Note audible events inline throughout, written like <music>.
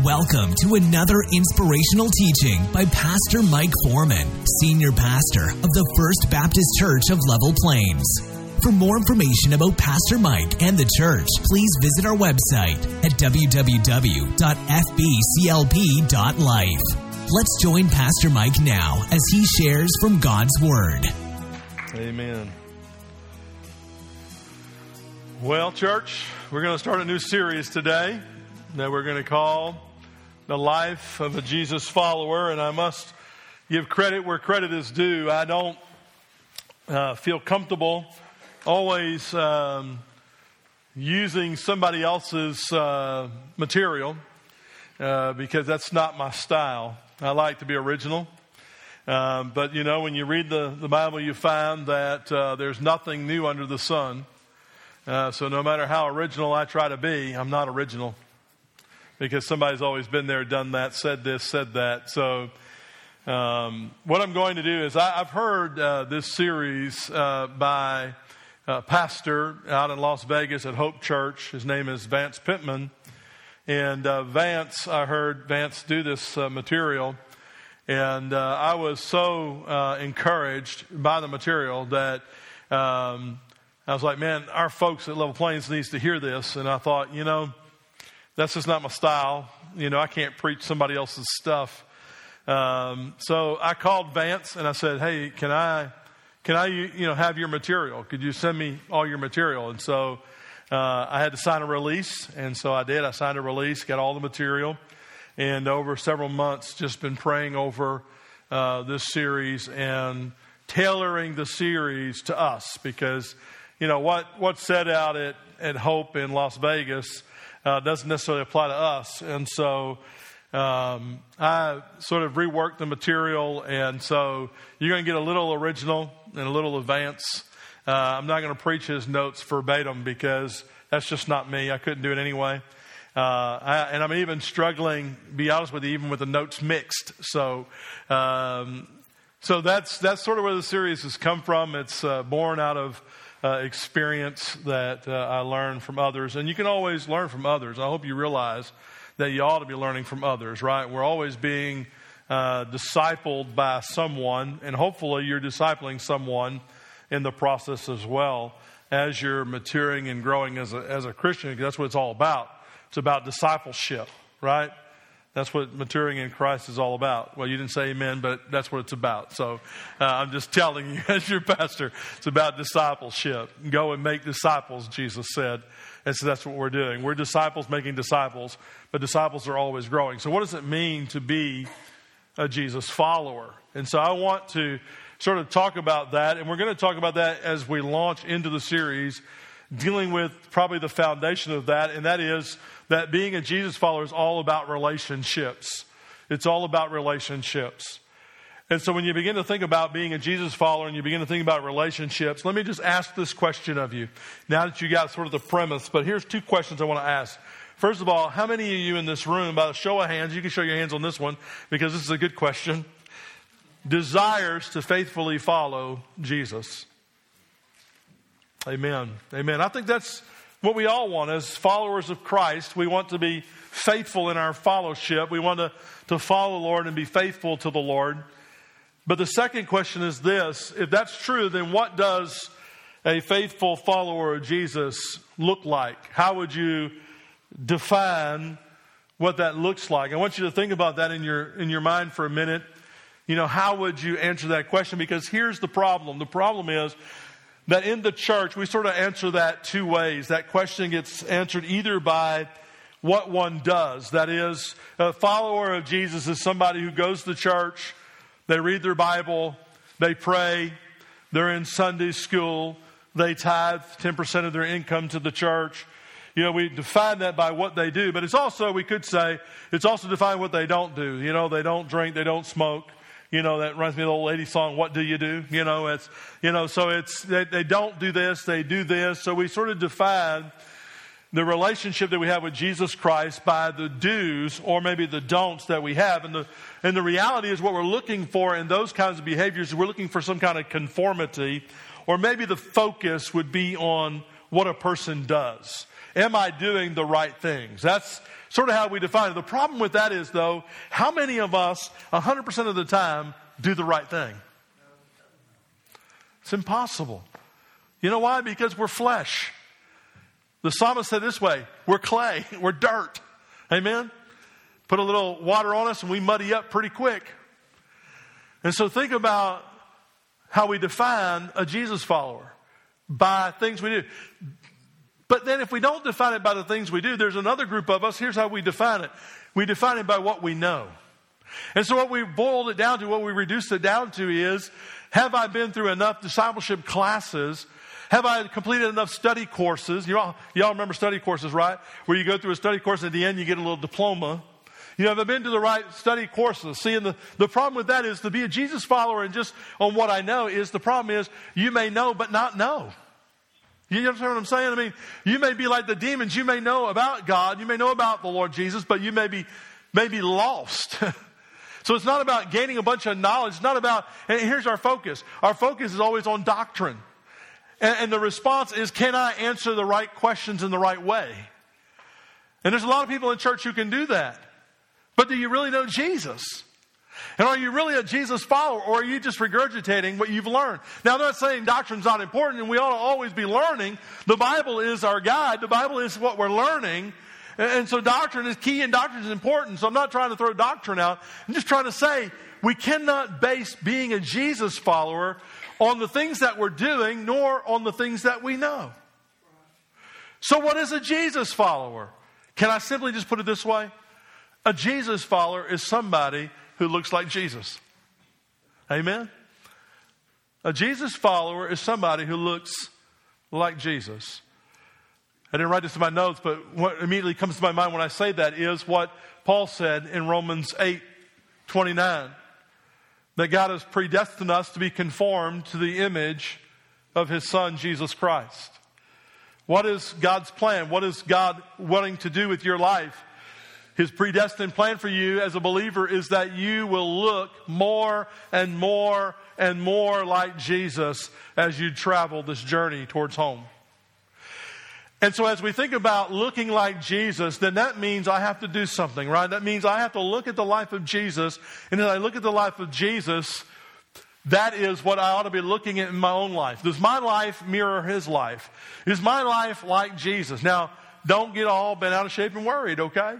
Welcome to another inspirational teaching by Pastor Mike Foreman, Senior Pastor of the First Baptist Church of Level Plains. For more information about Pastor Mike and the church, please visit our website at www.fbclp.life. Let's join Pastor Mike now as he shares from God's Word. Amen. Well, church, we're going to start a new series today that we're going to call The Life of a Jesus Follower. And I must give credit where credit is due. I don't uh, feel comfortable always um, using somebody else's uh, material uh, because that's not my style. I like to be original. Um, but you know, when you read the, the Bible, you find that uh, there's nothing new under the sun. Uh, so no matter how original I try to be, I'm not original because somebody's always been there, done that, said this, said that. So, um, what I'm going to do is I, have heard uh, this series uh, by a pastor out in Las Vegas at Hope Church. His name is Vance Pitman. And uh, Vance, I heard Vance do this uh, material. And uh, I was so uh, encouraged by the material that um, I was like, man, our folks at Level Plains needs to hear this. And I thought, you know, that's just not my style. You know, I can't preach somebody else's stuff. Um, so I called Vance and I said, "Hey, can I, can I, you know, have your material? Could you send me all your material?" And so uh, I had to sign a release, and so I did. I signed a release, got all the material, and over several months, just been praying over uh, this series and tailoring the series to us because, you know, what what's set out at at Hope in Las Vegas uh, doesn't necessarily apply to us. And so um, I sort of reworked the material, and so you're going to get a little original and a little advance. Uh, I'm not going to preach his notes verbatim because that's just not me. I couldn't do it anyway. Uh, I, and I'm even struggling, be honest with you, even with the notes mixed. So, um, so that's that's sort of where the series has come from. It's uh, born out of uh, experience that uh, I learned from others. And you can always learn from others. I hope you realize that you ought to be learning from others, right? We're always being uh, discipled by someone, and hopefully you're discipling someone in the process as well as you're maturing and growing as a, as a Christian, because that's what it's all about. It's about discipleship, right? That's what maturing in Christ is all about. Well, you didn't say amen, but that's what it's about. So uh, I'm just telling you, <laughs> as your pastor, it's about discipleship. Go and make disciples, Jesus said. And so that's what we're doing. We're disciples making disciples, but disciples are always growing. So, what does it mean to be a Jesus follower? And so, I want to sort of talk about that, and we're going to talk about that as we launch into the series, dealing with probably the foundation of that, and that is that being a Jesus follower is all about relationships. It's all about relationships. And so when you begin to think about being a Jesus follower and you begin to think about relationships, let me just ask this question of you. Now that you got sort of the premise, but here's two questions I want to ask. First of all, how many of you in this room, by a show of hands, you can show your hands on this one because this is a good question, desires to faithfully follow Jesus? Amen. Amen. I think that's what we all want as followers of Christ. We want to be faithful in our fellowship. We want to, to follow the Lord and be faithful to the Lord. But the second question is this if that's true, then what does a faithful follower of Jesus look like? How would you define what that looks like? I want you to think about that in your, in your mind for a minute. You know, how would you answer that question? Because here's the problem. The problem is that in the church, we sort of answer that two ways. That question gets answered either by what one does. That is, a follower of Jesus is somebody who goes to church, they read their Bible, they pray, they're in Sunday school, they tithe 10% of their income to the church. You know, we define that by what they do, but it's also, we could say, it's also defined what they don't do. You know, they don't drink, they don't smoke, you know, that reminds me of the old lady song, What Do You Do? You know, it's, you know, so it's, they, they don't do this, they do this. So we sort of define the relationship that we have with Jesus Christ by the do's or maybe the don'ts that we have. And the, and the reality is what we're looking for in those kinds of behaviors, we're looking for some kind of conformity, or maybe the focus would be on what a person does. Am I doing the right things? That's sort of how we define it. The problem with that is, though, how many of us, 100% of the time, do the right thing? It's impossible. You know why? Because we're flesh. The psalmist said this way we're clay, <laughs> we're dirt. Amen? Put a little water on us and we muddy up pretty quick. And so think about how we define a Jesus follower by things we do. But then if we don't define it by the things we do, there's another group of us. Here's how we define it. We define it by what we know. And so what we boiled it down to, what we reduced it down to is, have I been through enough discipleship classes? Have I completed enough study courses? You all, you all remember study courses, right? Where you go through a study course and at the end you get a little diploma. You know, have I been to the right study courses? See, and the, the problem with that is to be a Jesus follower and just on what I know is the problem is you may know but not know. You understand what I'm saying? I mean, you may be like the demons. You may know about God. You may know about the Lord Jesus, but you may be, may be lost. <laughs> so it's not about gaining a bunch of knowledge. It's not about, and here's our focus. Our focus is always on doctrine. And, and the response is, can I answer the right questions in the right way? And there's a lot of people in church who can do that. But do you really know Jesus? And are you really a Jesus follower or are you just regurgitating what you've learned? Now, I'm not saying doctrine's not important and we ought to always be learning. The Bible is our guide. The Bible is what we're learning. And so doctrine is key and doctrine is important. So I'm not trying to throw doctrine out. I'm just trying to say we cannot base being a Jesus follower on the things that we're doing nor on the things that we know. So what is a Jesus follower? Can I simply just put it this way? A Jesus follower is somebody who looks like Jesus. Amen? A Jesus follower is somebody who looks like Jesus. I didn't write this in my notes, but what immediately comes to my mind when I say that is what Paul said in Romans 8 29 that God has predestined us to be conformed to the image of his Son, Jesus Christ. What is God's plan? What is God wanting to do with your life? His predestined plan for you as a believer is that you will look more and more and more like Jesus as you travel this journey towards home. And so, as we think about looking like Jesus, then that means I have to do something, right? That means I have to look at the life of Jesus. And as I look at the life of Jesus, that is what I ought to be looking at in my own life. Does my life mirror his life? Is my life like Jesus? Now, don't get all bent out of shape and worried, okay?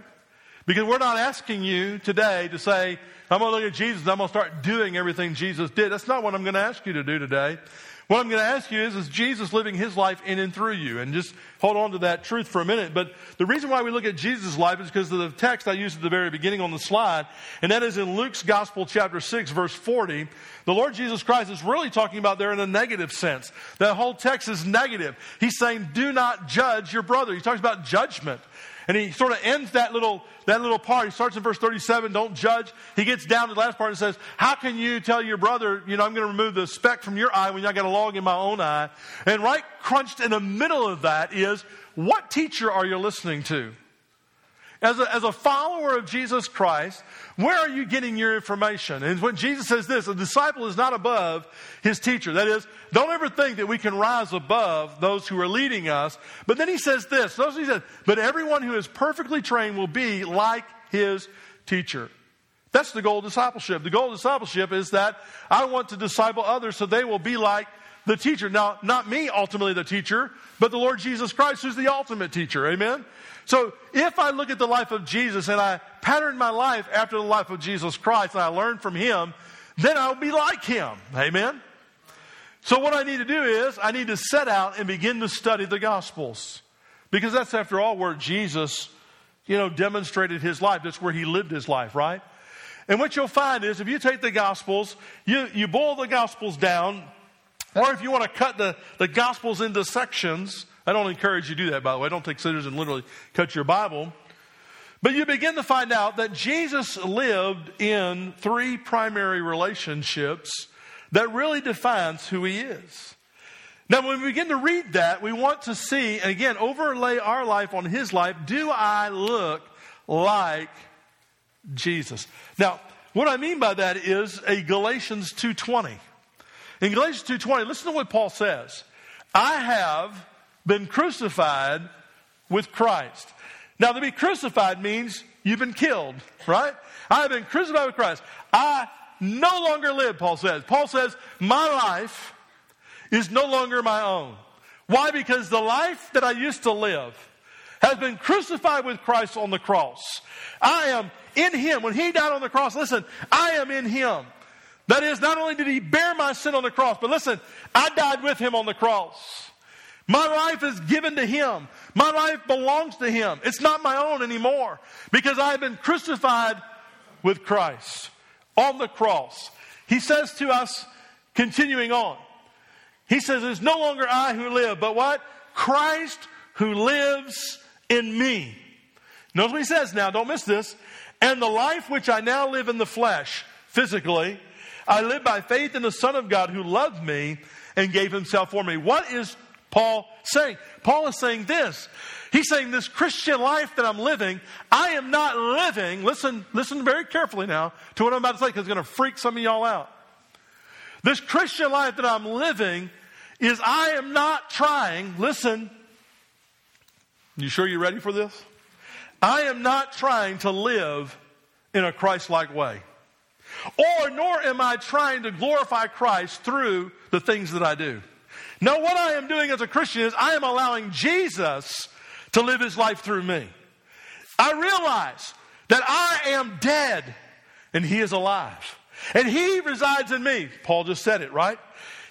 Because we're not asking you today to say, I'm going to look at Jesus I'm going to start doing everything Jesus did. That's not what I'm going to ask you to do today. What I'm going to ask you is, is Jesus living his life in and through you? And just hold on to that truth for a minute. But the reason why we look at Jesus' life is because of the text I used at the very beginning on the slide, and that is in Luke's Gospel, chapter 6, verse 40. The Lord Jesus Christ is really talking about there in a negative sense. That whole text is negative. He's saying, do not judge your brother. He talks about judgment. And he sort of ends that little, that little part. He starts in verse 37, don't judge. He gets down to the last part and says, how can you tell your brother, you know, I'm going to remove the speck from your eye when I got a log in my own eye? And right crunched in the middle of that is, what teacher are you listening to? As a, as a follower of Jesus Christ, where are you getting your information? And when Jesus says this, a disciple is not above his teacher. That is, don't ever think that we can rise above those who are leading us. But then he says this, notice he says, but everyone who is perfectly trained will be like his teacher. That's the goal of discipleship. The goal of discipleship is that I want to disciple others so they will be like the teacher. Now, not me, ultimately the teacher, but the Lord Jesus Christ, who's the ultimate teacher. Amen? So if I look at the life of Jesus and I pattern my life after the life of Jesus Christ and I learn from him, then I'll be like him. Amen? So what I need to do is I need to set out and begin to study the Gospels. Because that's after all where Jesus, you know, demonstrated his life. That's where he lived his life, right? And what you'll find is if you take the Gospels, you, you boil the Gospels down, or if you want to cut the, the Gospels into sections, I don't encourage you to do that, by the way. Don't take scissors and literally cut your Bible. But you begin to find out that Jesus lived in three primary relationships that really defines who he is. Now, when we begin to read that, we want to see, and again, overlay our life on his life. Do I look like Jesus? Now, what I mean by that is a Galatians 2.20. In Galatians 2.20, listen to what Paul says. I have been crucified with Christ. Now, to be crucified means you've been killed, right? I have been crucified with Christ. I no longer live, Paul says. Paul says, My life is no longer my own. Why? Because the life that I used to live has been crucified with Christ on the cross. I am in Him. When He died on the cross, listen, I am in Him. That is, not only did He bear my sin on the cross, but listen, I died with Him on the cross. My life is given to Him. My life belongs to Him. It's not my own anymore because I have been crucified with Christ on the cross. He says to us, continuing on, He says, It's no longer I who live, but what? Christ who lives in me. Notice what He says now, don't miss this. And the life which I now live in the flesh, physically, I live by faith in the Son of God who loved me and gave himself for me. What is Paul saying? Paul is saying this. He's saying this Christian life that I'm living, I am not living, listen, listen very carefully now to what I'm about to say because it's going to freak some of y'all out. This Christian life that I'm living is I am not trying, listen, you sure you're ready for this? I am not trying to live in a Christ like way. Or nor am I trying to glorify Christ through the things that I do. No, what I am doing as a Christian is I am allowing Jesus to live his life through me. I realize that I am dead and he is alive. And he resides in me. Paul just said it, right?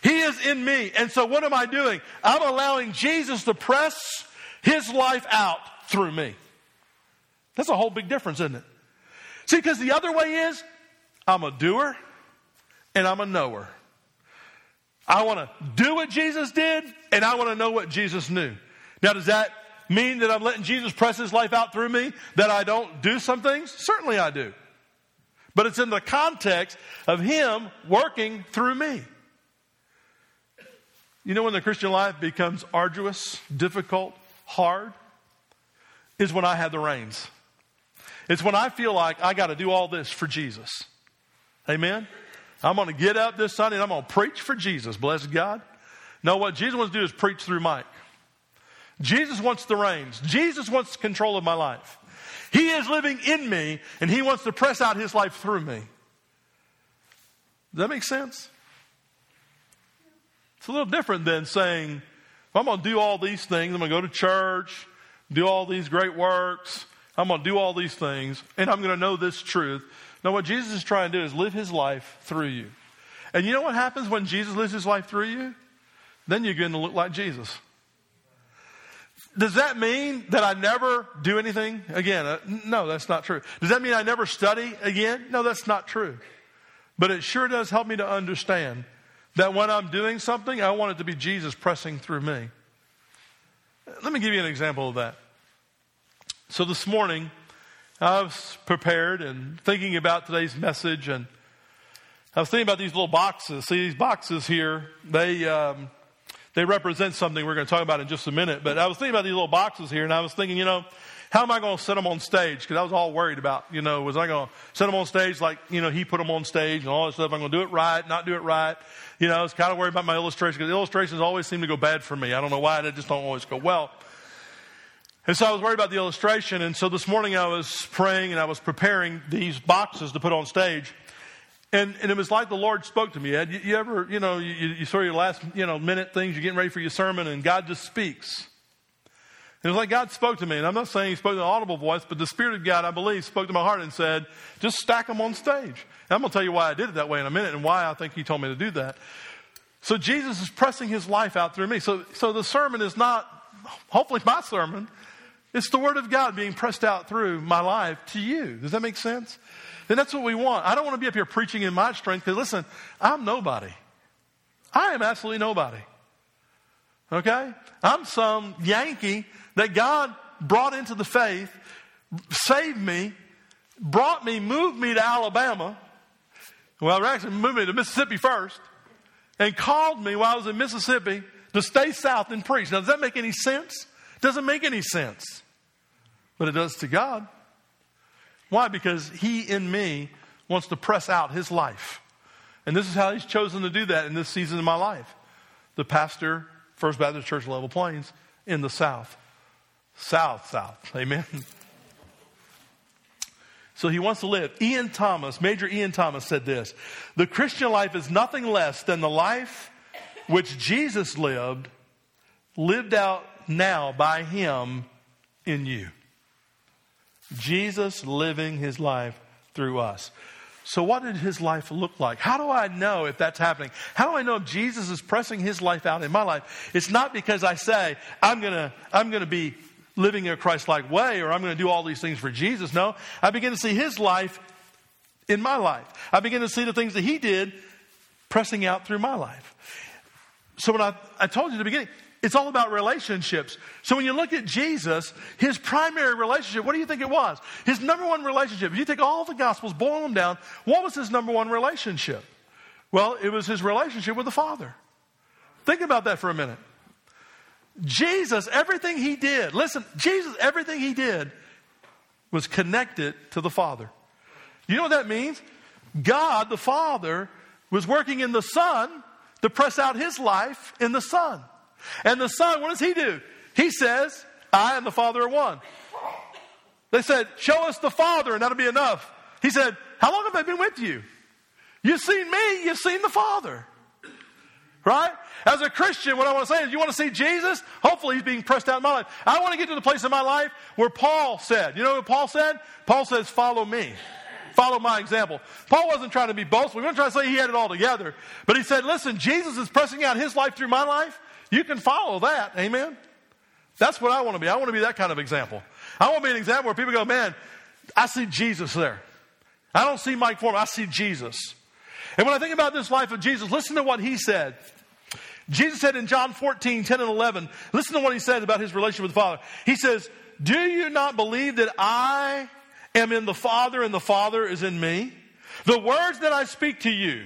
He is in me. And so what am I doing? I'm allowing Jesus to press his life out through me. That's a whole big difference, isn't it? See, because the other way is I'm a doer and I'm a knower. I want to do what Jesus did, and I want to know what Jesus knew. Now, does that mean that I'm letting Jesus press his life out through me? That I don't do some things? Certainly I do. But it's in the context of him working through me. You know when the Christian life becomes arduous, difficult, hard? Is when I have the reins. It's when I feel like I got to do all this for Jesus. Amen? I'm going to get up this Sunday and I'm going to preach for Jesus. Bless God. No, what Jesus wants to do is preach through Mike. Jesus wants the reins. Jesus wants control of my life. He is living in me and he wants to press out his life through me. Does that make sense? It's a little different than saying, I'm going to do all these things, I'm going to go to church, do all these great works, I'm going to do all these things, and I'm going to know this truth. Now, what Jesus is trying to do is live his life through you. And you know what happens when Jesus lives his life through you? Then you're going to look like Jesus. Does that mean that I never do anything again? Uh, no, that's not true. Does that mean I never study again? No, that's not true. But it sure does help me to understand that when I'm doing something, I want it to be Jesus pressing through me. Let me give you an example of that. So this morning, I was prepared and thinking about today's message, and I was thinking about these little boxes. See, these boxes here, they, um, they represent something we're going to talk about in just a minute. But I was thinking about these little boxes here, and I was thinking, you know, how am I going to set them on stage? Because I was all worried about, you know, was I going to set them on stage like, you know, he put them on stage and all that stuff? I'm going to do it right, not do it right. You know, I was kind of worried about my illustration because illustrations always seem to go bad for me. I don't know why, they just don't always go well. And so I was worried about the illustration. And so this morning I was praying and I was preparing these boxes to put on stage. And, and it was like the Lord spoke to me. Ed, you, you ever, you know, you, you of your last, you know, minute things, you're getting ready for your sermon and God just speaks. And it was like God spoke to me. And I'm not saying he spoke in an audible voice, but the Spirit of God, I believe, spoke to my heart and said, just stack them on stage. And I'm going to tell you why I did it that way in a minute and why I think he told me to do that. So Jesus is pressing his life out through me. So, so the sermon is not, hopefully my sermon, it's the Word of God being pressed out through my life to you. Does that make sense? And that's what we want. I don't want to be up here preaching in my strength because listen, I'm nobody. I am absolutely nobody. Okay? I'm some Yankee that God brought into the faith, saved me, brought me, moved me to Alabama. Well, actually moved me to Mississippi first, and called me while I was in Mississippi to stay south and preach. Now, does that make any sense? Doesn't make any sense but it does to God. Why? Because He in me wants to press out His life. And this is how He's chosen to do that in this season of my life. The pastor, First Baptist Church Level Plains in the South. south, south. <laughs> Amen. So he wants to live. Ian Thomas, Major Ian Thomas said this The Christian life is nothing less than the life which Jesus lived, lived out now by him in you. Jesus living his life through us. So, what did his life look like? How do I know if that's happening? How do I know if Jesus is pressing his life out in my life? It's not because I say, I'm going to I'm to be living a Christ like way or I'm going to do all these things for Jesus. No, I begin to see his life in my life. I begin to see the things that he did pressing out through my life. So, when I, I told you at the beginning, it's all about relationships. So when you look at Jesus, his primary relationship, what do you think it was? His number one relationship, if you take all the Gospels, boil them down, what was his number one relationship? Well, it was his relationship with the Father. Think about that for a minute. Jesus, everything he did, listen, Jesus, everything he did was connected to the Father. You know what that means? God, the Father, was working in the Son to press out his life in the Son. And the Son, what does he do? He says, I and the Father are one. They said, Show us the Father, and that'll be enough. He said, How long have I been with you? You've seen me, you've seen the Father. Right? As a Christian, what I want to say is, you want to see Jesus? Hopefully, he's being pressed out in my life. I want to get to the place in my life where Paul said, you know what Paul said? Paul says, follow me. Follow my example. Paul wasn't trying to be boastful. He wasn't trying to say he had it all together. But he said, listen, Jesus is pressing out his life through my life. You can follow that. Amen? That's what I want to be. I want to be that kind of example. I want to be an example where people go, man, I see Jesus there. I don't see Mike Foreman. I see Jesus. And when I think about this life of Jesus, listen to what he said. Jesus said in John 14, 10 and 11, listen to what he said about his relationship with the Father. He says, Do you not believe that I am in the Father and the Father is in me? The words that I speak to you,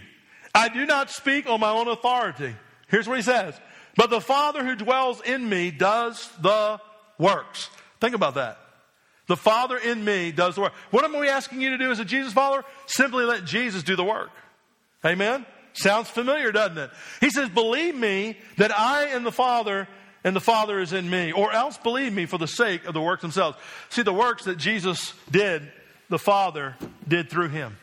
I do not speak on my own authority. Here's what he says. But the Father who dwells in me does the works. Think about that. The Father in me does the work. What am we asking you to do as a Jesus follower? Simply let Jesus do the work. Amen? Sounds familiar, doesn't it? He says, Believe me that I am the Father and the Father is in me, or else believe me for the sake of the works themselves. See, the works that Jesus did, the Father did through him.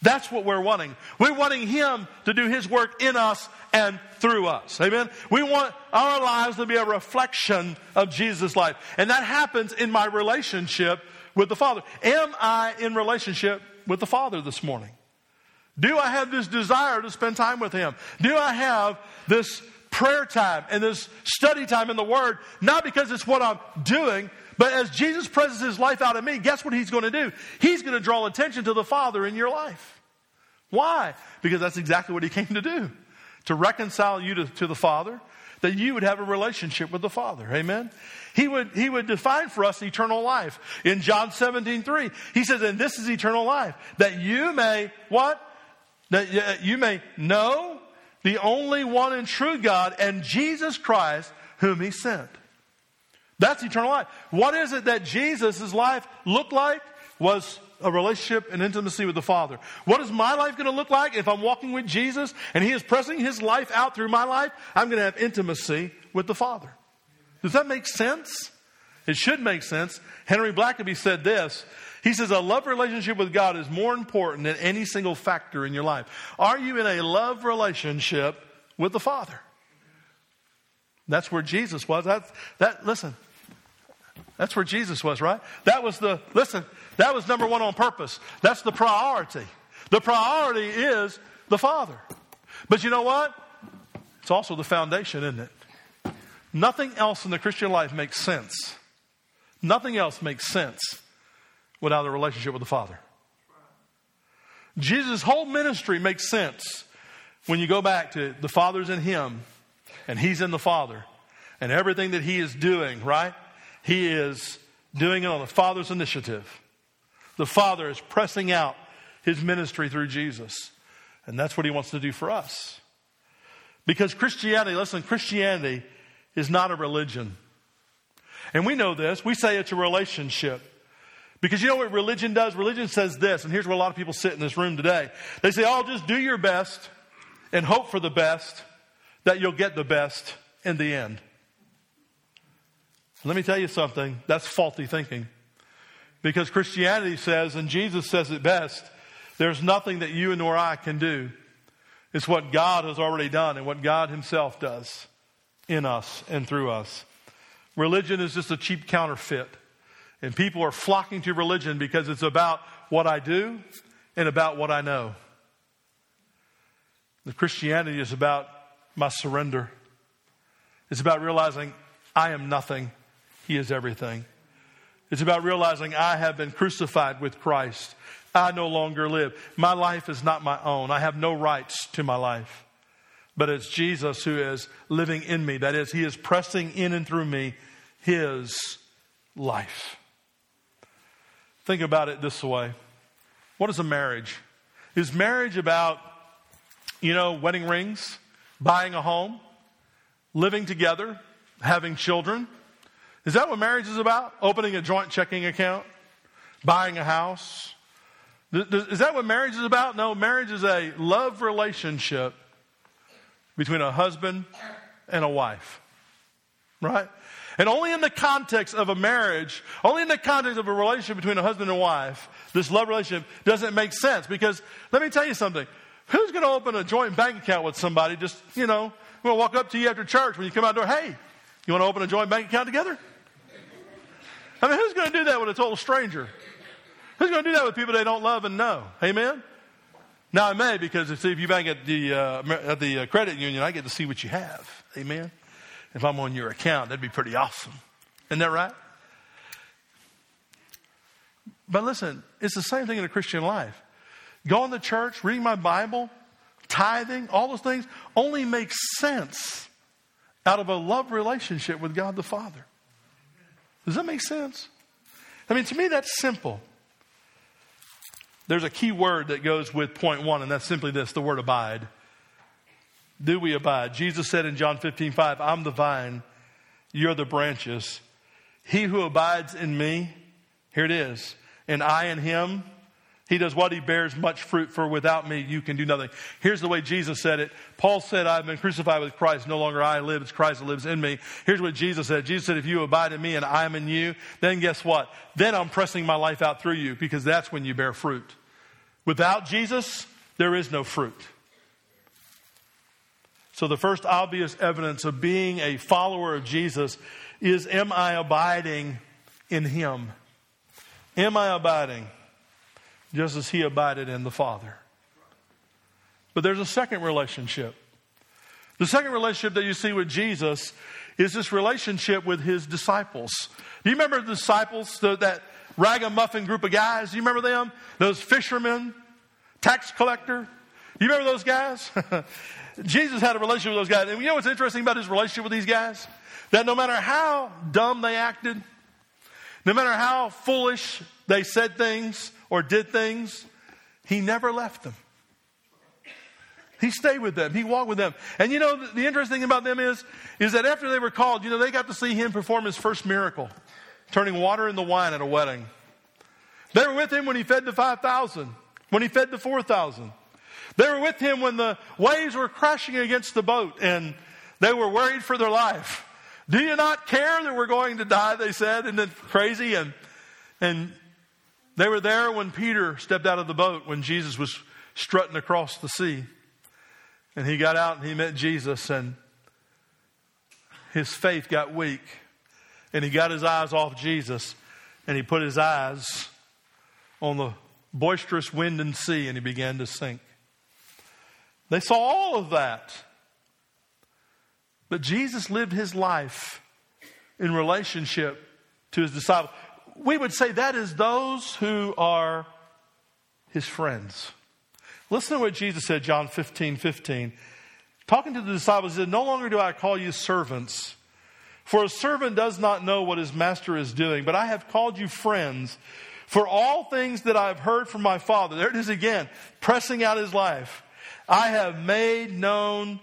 That's what we're wanting. We're wanting Him to do His work in us and through us. Amen? We want our lives to be a reflection of Jesus' life. And that happens in my relationship with the Father. Am I in relationship with the Father this morning? Do I have this desire to spend time with Him? Do I have this prayer time and this study time in the Word? Not because it's what I'm doing, but as Jesus presses His life out of me, guess what He's going to do? He's going to draw attention to the Father in your life. Why? Because that's exactly what He came to do to reconcile you to, to the Father, that you would have a relationship with the Father. Amen? He would, he would define for us eternal life. In John 17, 3, he says, and this is eternal life, that you may, what? That you may know the only one and true God and Jesus Christ whom he sent. That's eternal life. What is it that Jesus' life looked like? Was a relationship and intimacy with the Father. What is my life going to look like if I'm walking with Jesus and He is pressing His life out through my life? I'm going to have intimacy with the Father. Does that make sense? It should make sense. Henry Blackaby said this he says a love relationship with God is more important than any single factor in your life. Are you in a love relationship with the Father? That's where Jesus was. That, that listen, that's where Jesus was, right? That was the listen, that was number one on purpose. That's the priority. The priority is the Father. But you know what? It's also the foundation, isn't it? Nothing else in the Christian life makes sense. Nothing else makes sense without a relationship with the Father. Jesus' whole ministry makes sense when you go back to the Father's in Him and He's in the Father. And everything that He is doing, right? He is doing it on the Father's initiative. The Father is pressing out His ministry through Jesus. And that's what He wants to do for us. Because Christianity, listen, Christianity is not a religion. And we know this. We say it's a relationship. Because you know what religion does? Religion says this, and here's where a lot of people sit in this room today. They say, oh, just do your best and hope for the best, that you'll get the best in the end. Let me tell you something that's faulty thinking. Because Christianity says, and Jesus says it best, there's nothing that you nor I can do. It's what God has already done and what God Himself does in us and through us. Religion is just a cheap counterfeit. And people are flocking to religion because it's about what I do and about what I know. The Christianity is about my surrender. It's about realizing I am nothing, He is everything. It's about realizing I have been crucified with Christ. I no longer live. My life is not my own. I have no rights to my life. But it's Jesus who is living in me. That is, He is pressing in and through me His life. Think about it this way What is a marriage? Is marriage about, you know, wedding rings, buying a home, living together, having children? Is that what marriage is about? Opening a joint checking account? Buying a house? Is that what marriage is about? No, marriage is a love relationship between a husband and a wife. Right? And only in the context of a marriage, only in the context of a relationship between a husband and wife, this love relationship doesn't make sense. Because let me tell you something. Who's going to open a joint bank account with somebody just, you know, to walk up to you after church when you come out the door, hey, you want to open a joint bank account together? I mean, who's going to do that with a total stranger? Who's going to do that with people they don't love and know? Amen? Now I may because if, if you bank at the, uh, at the uh, credit union, I get to see what you have. Amen? If I'm on your account, that'd be pretty awesome. Isn't that right? But listen, it's the same thing in a Christian life. Going to church, reading my Bible, tithing, all those things only make sense out of a love relationship with God the Father. Does that make sense? I mean, to me, that's simple. There's a key word that goes with point one, and that's simply this the word abide. Do we abide? Jesus said in John 15, 5, I'm the vine, you're the branches. He who abides in me, here it is, and I in him, he does what he bears much fruit, for without me you can do nothing. Here's the way Jesus said it. Paul said, I've been crucified with Christ. No longer I live, it's Christ that lives in me. Here's what Jesus said. Jesus said, if you abide in me and I'm in you, then guess what? Then I'm pressing my life out through you because that's when you bear fruit. Without Jesus, there is no fruit. So, the first obvious evidence of being a follower of Jesus is Am I abiding in Him? Am I abiding just as He abided in the Father? But there's a second relationship. The second relationship that you see with Jesus is this relationship with His disciples. Do you remember the disciples, the, that ragamuffin group of guys? Do you remember them? Those fishermen, tax collector? You remember those guys? <laughs> Jesus had a relationship with those guys. And you know what's interesting about his relationship with these guys? That no matter how dumb they acted, no matter how foolish they said things or did things, he never left them. He stayed with them. He walked with them. And you know, the, the interesting thing about them is, is that after they were called, you know, they got to see him perform his first miracle, turning water into wine at a wedding. They were with him when he fed the 5,000, when he fed the 4,000. They were with him when the waves were crashing against the boat and they were worried for their life. Do you not care that we're going to die? They said, and then crazy. And, and they were there when Peter stepped out of the boat when Jesus was strutting across the sea. And he got out and he met Jesus, and his faith got weak. And he got his eyes off Jesus, and he put his eyes on the boisterous wind and sea, and he began to sink. They saw all of that. But Jesus lived his life in relationship to his disciples. We would say that is those who are his friends. Listen to what Jesus said, John 15, 15. Talking to the disciples, he said, No longer do I call you servants, for a servant does not know what his master is doing, but I have called you friends. For all things that I've heard from my Father, there it is again, pressing out his life. I have made known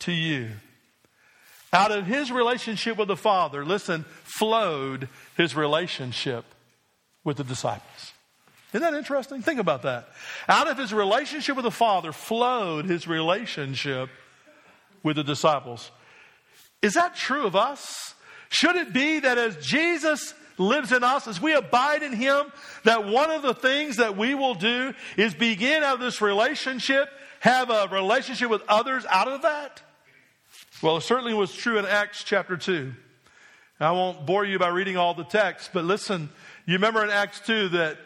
to you. Out of his relationship with the Father, listen, flowed his relationship with the disciples. Isn't that interesting? Think about that. Out of his relationship with the Father flowed his relationship with the disciples. Is that true of us? Should it be that as Jesus lives in us, as we abide in Him, that one of the things that we will do is begin out of this relationship, have a relationship with others out of that? Well, it certainly was true in Acts chapter 2. I won't bore you by reading all the text, but listen, you remember in Acts 2 that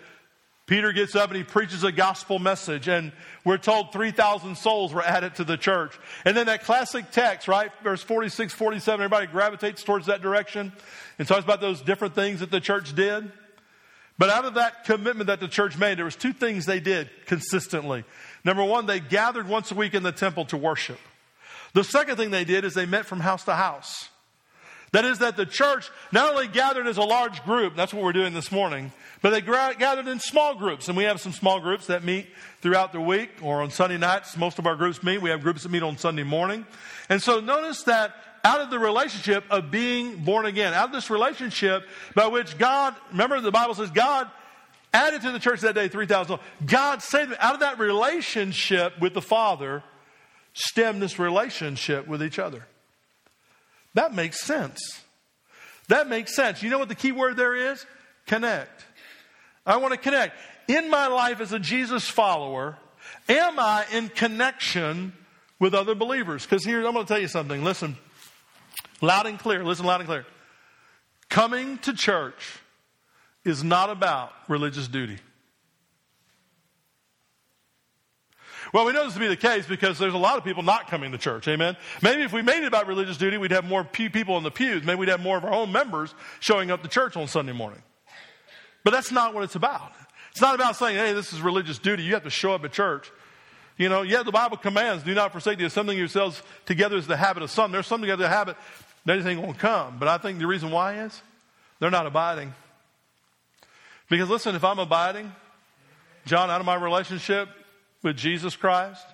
Peter gets up and he preaches a gospel message, and we're told 3,000 souls were added to the church. And then that classic text, right? Verse 46, 47, everybody gravitates towards that direction and talks about those different things that the church did. But out of that commitment that the church made, there was two things they did consistently. Number one, they gathered once a week in the temple to worship. The second thing they did is they met from house to house. That is, that the church not only gathered as a large group, that's what we're doing this morning, but they gathered in small groups. And we have some small groups that meet throughout the week or on Sunday nights. Most of our groups meet. We have groups that meet on Sunday morning. And so notice that out of the relationship of being born again, out of this relationship by which God, remember the Bible says God added to the church that day 3,000. God saved them. Out of that relationship with the Father, stemmed this relationship with each other. That makes sense. That makes sense. You know what the key word there is? Connect. I want to connect. In my life as a Jesus follower, am I in connection with other believers? Because here, I'm going to tell you something. Listen, loud and clear. Listen loud and clear. Coming to church is not about religious duty. Well, we know this to be the case because there's a lot of people not coming to church. Amen. Maybe if we made it about religious duty, we'd have more people in the pews. Maybe we'd have more of our own members showing up to church on Sunday morning. But that's not what it's about. It's not about saying, hey, this is religious duty. You have to show up at church. You know, yeah, the Bible commands, do not forsake the assembling yourselves together is the habit of some. There's some together the habit, ain't going to come. But I think the reason why is they're not abiding. Because listen, if I'm abiding, John, out of my relationship, Jesus Christ,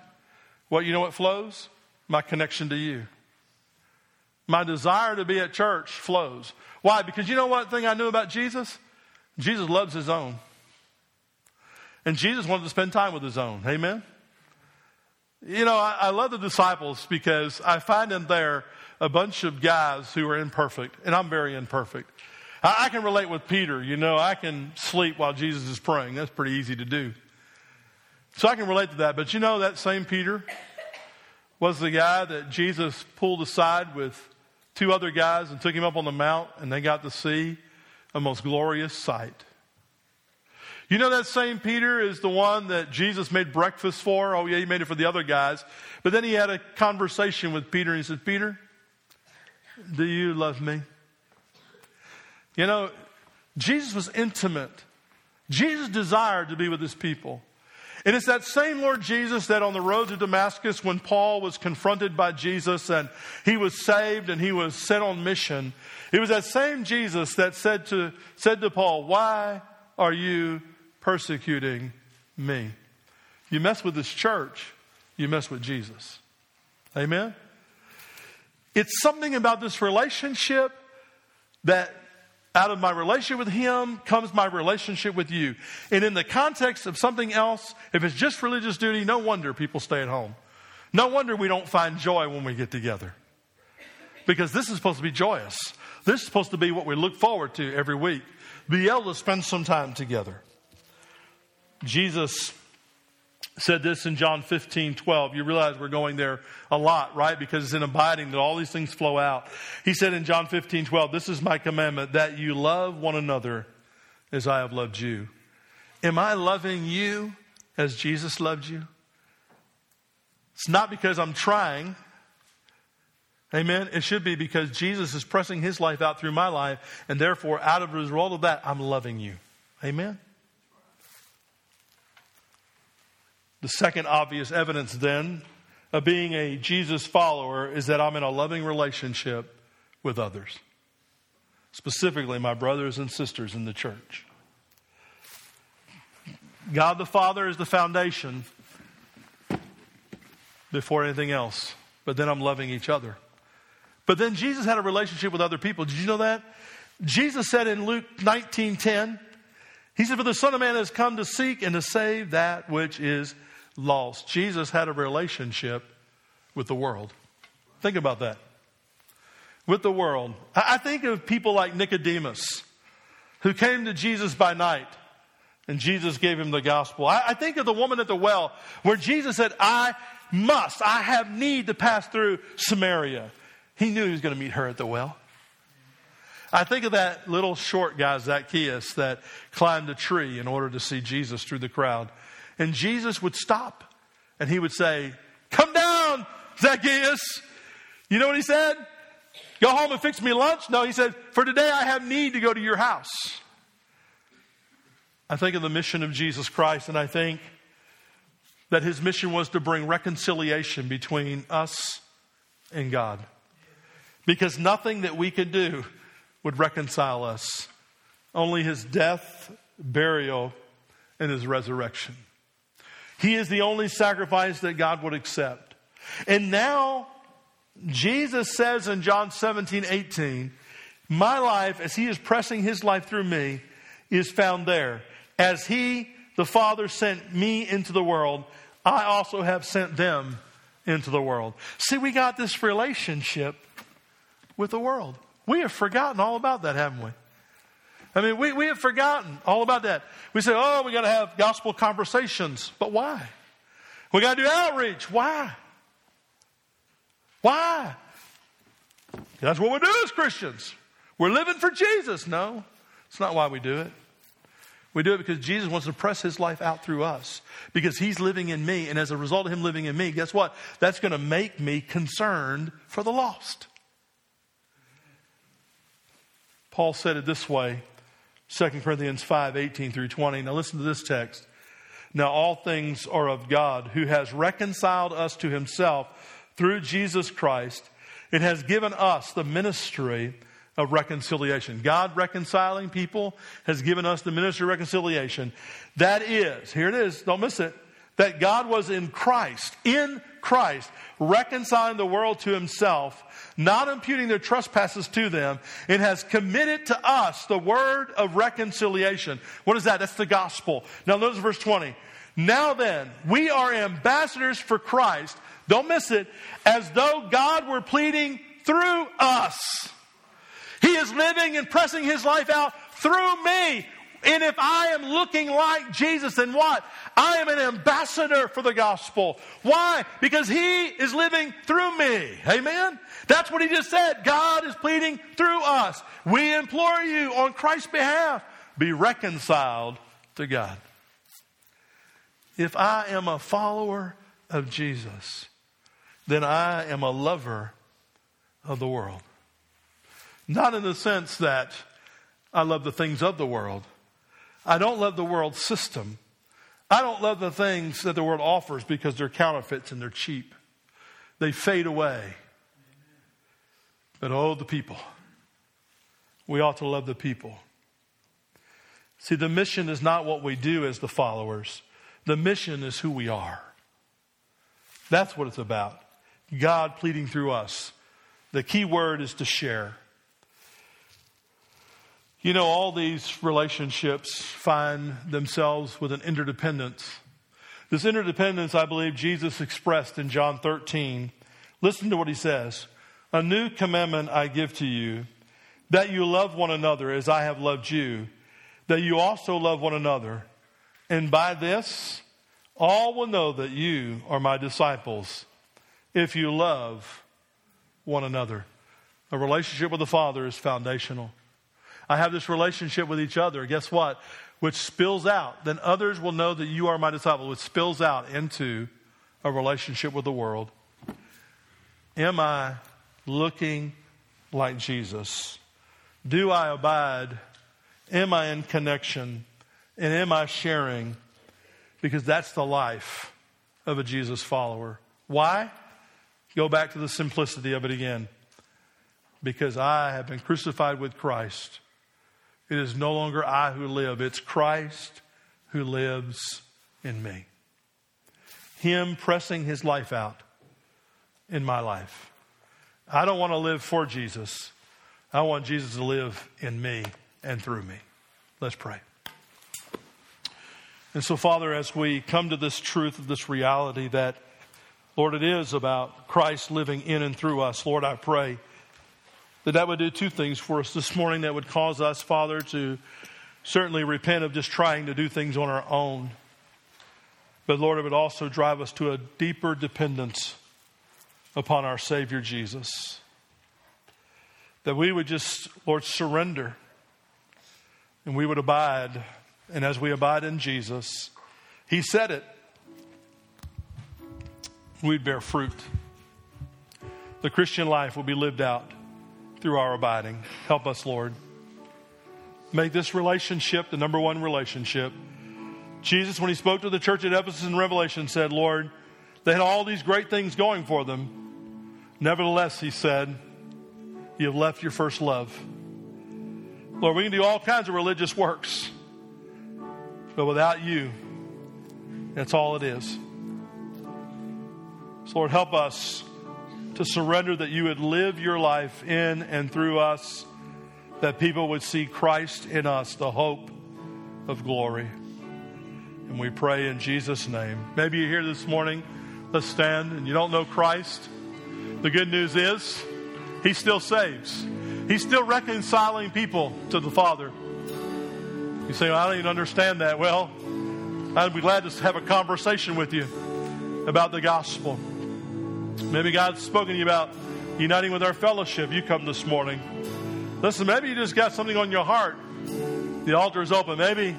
well, you know what flows? My connection to you. My desire to be at church flows. Why? Because you know what thing I knew about Jesus? Jesus loves his own. And Jesus wanted to spend time with his own. Amen? You know, I, I love the disciples because I find in there a bunch of guys who are imperfect, and I'm very imperfect. I, I can relate with Peter. You know, I can sleep while Jesus is praying. That's pretty easy to do. So I can relate to that. But you know, that same Peter was the guy that Jesus pulled aside with two other guys and took him up on the mount, and they got to see a most glorious sight. You know, that same Peter is the one that Jesus made breakfast for. Oh, yeah, he made it for the other guys. But then he had a conversation with Peter, and he said, Peter, do you love me? You know, Jesus was intimate. Jesus desired to be with his people. And it's that same Lord Jesus that on the road to Damascus, when Paul was confronted by Jesus and he was saved and he was sent on mission, it was that same Jesus that said to, said to Paul, Why are you persecuting me? You mess with this church, you mess with Jesus. Amen? It's something about this relationship that out of my relationship with Him comes my relationship with you. And in the context of something else, if it's just religious duty, no wonder people stay at home. No wonder we don't find joy when we get together. Because this is supposed to be joyous. This is supposed to be what we look forward to every week. Be able to spend some time together. Jesus said this in John 15, 12. You realize we're going there a lot, right? Because it's in abiding that all these things flow out. He said in John 15, 12, This is my commandment that you love one another as I have loved you. Am I loving you as Jesus loved you? It's not because I'm trying. Amen. It should be because Jesus is pressing his life out through my life, and therefore, out of the result of that, I'm loving you. Amen. The second obvious evidence, then, of being a Jesus follower is that I'm in a loving relationship with others, specifically my brothers and sisters in the church. God the Father is the foundation before anything else, but then I'm loving each other. But then Jesus had a relationship with other people. Did you know that? Jesus said in Luke 19:10, he said, For the Son of Man has come to seek and to save that which is lost. Jesus had a relationship with the world. Think about that. with the world. I think of people like Nicodemus, who came to Jesus by night, and Jesus gave him the gospel. I, think of the woman at the well, where Jesus said, I must, I have need to pass through Samaria. He knew he was going to meet her at the well. I think of that little short guy, Zacchaeus, that climbed a tree in order to see Jesus through the crowd. And Jesus would stop and he would say, Come down, Zacchaeus. You know what he said? Go home and fix me lunch? No, he said, For today I have need to go to your house. I think of the mission of Jesus Christ, and I think that his mission was to bring reconciliation between us and God. Because nothing that we could do would reconcile us, only his death, burial, and his resurrection. He is the only sacrifice that God would accept. And now, Jesus says in John 17, 18, my life, as he is pressing his life through me, is found there. As he, the Father, sent me into the world, I also have sent them into the world. See, we got this relationship with the world. We have forgotten all about that, haven't we? I mean, we, we have forgotten all about that. We say, oh, we got to have gospel conversations. But why? We got to do outreach. Why? Why? That's what we do as Christians. We're living for Jesus. No, it's not why we do it. We do it because Jesus wants to press his life out through us because he's living in me. And as a result of him living in me, guess what? That's going to make me concerned for the lost. Paul said it this way 2 Corinthians 5 18 through 20. Now listen to this text. Now all things are of God, who has reconciled us to himself through Jesus Christ and has given us the ministry of reconciliation. God reconciling people has given us the ministry of reconciliation. That is, here it is, don't miss it, that God was in Christ, in Christ, reconciling the world to himself not imputing their trespasses to them, and has committed to us the word of reconciliation. What is that? That's the gospel. Now notice verse 20. Now then, we are ambassadors for Christ. Don't miss it. As though God were pleading through us. He is living and pressing his life out through me. And if I am looking like Jesus, then what? I am an ambassador for the gospel. Why? Because he is living through me. Amen? That's what he just said. God is pleading through us. We implore you on Christ's behalf, be reconciled to God. If I am a follower of Jesus, then I am a lover of the world. Not in the sense that I love the things of the world. I don't love the world system. I don't love the things that the world offers because they're counterfeits and they're cheap. They fade away. But oh, the people. We ought to love the people. See, the mission is not what we do as the followers, the mission is who we are. That's what it's about. God pleading through us. The key word is to share. You know, all these relationships find themselves with an interdependence. This interdependence, I believe, Jesus expressed in John 13. Listen to what he says A new commandment I give to you, that you love one another as I have loved you, that you also love one another. And by this, all will know that you are my disciples if you love one another. A relationship with the Father is foundational. I have this relationship with each other. Guess what? Which spills out. Then others will know that you are my disciple, which spills out into a relationship with the world. Am I looking like Jesus? Do I abide? Am I in connection? And am I sharing? Because that's the life of a Jesus follower. Why? Go back to the simplicity of it again. Because I have been crucified with Christ it is no longer I who live, it's Christ who lives in me. Him pressing his life out in my life. I don't want to live for Jesus. I want Jesus to live in me and through me. Let's pray. And so, Father, as we come to this truth of this reality that, Lord, it is about Christ living in and through us, Lord, I pray that that would do two things for us this morning that would cause us, Father, to certainly repent of just trying to do things on our own. But Lord, it would also drive us to a deeper dependence upon our Savior Jesus. That we would just, Lord, surrender and we would abide. And as we abide in Jesus, He said it, we'd bear fruit. The Christian life will be lived out through our abiding. Help us, Lord. Make this relationship the number one relationship. Jesus, when he spoke to the church at Ephesus in Revelation, said, Lord, they had all these great things going for them. Nevertheless, he said, You have left your first love. Lord, we can do all kinds of religious works, but without you, that's all it is. So, Lord, help us to surrender that you would live your life in and through us, that people would see Christ in us, the hope of glory. And we pray in Jesus' name. Maybe you're here this morning, let's stand, and you don't know Christ. The good news is, He still saves. He's still reconciling people to the Father. You say, well, I don't even understand that. Well, I'd be glad to have a conversation with you about the gospel. Maybe God's spoken to you about uniting with our fellowship. You come this morning. Listen, maybe you just got something on your heart. The altar is open. Maybe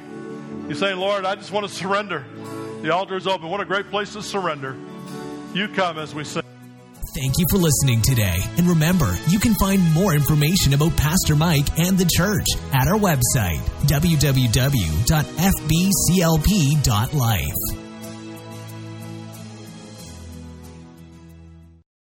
you're saying, Lord, I just want to surrender. The altar is open. What a great place to surrender. You come as we sing. Thank you for listening today. And remember, you can find more information about Pastor Mike and the church at our website, www.fbclp.life.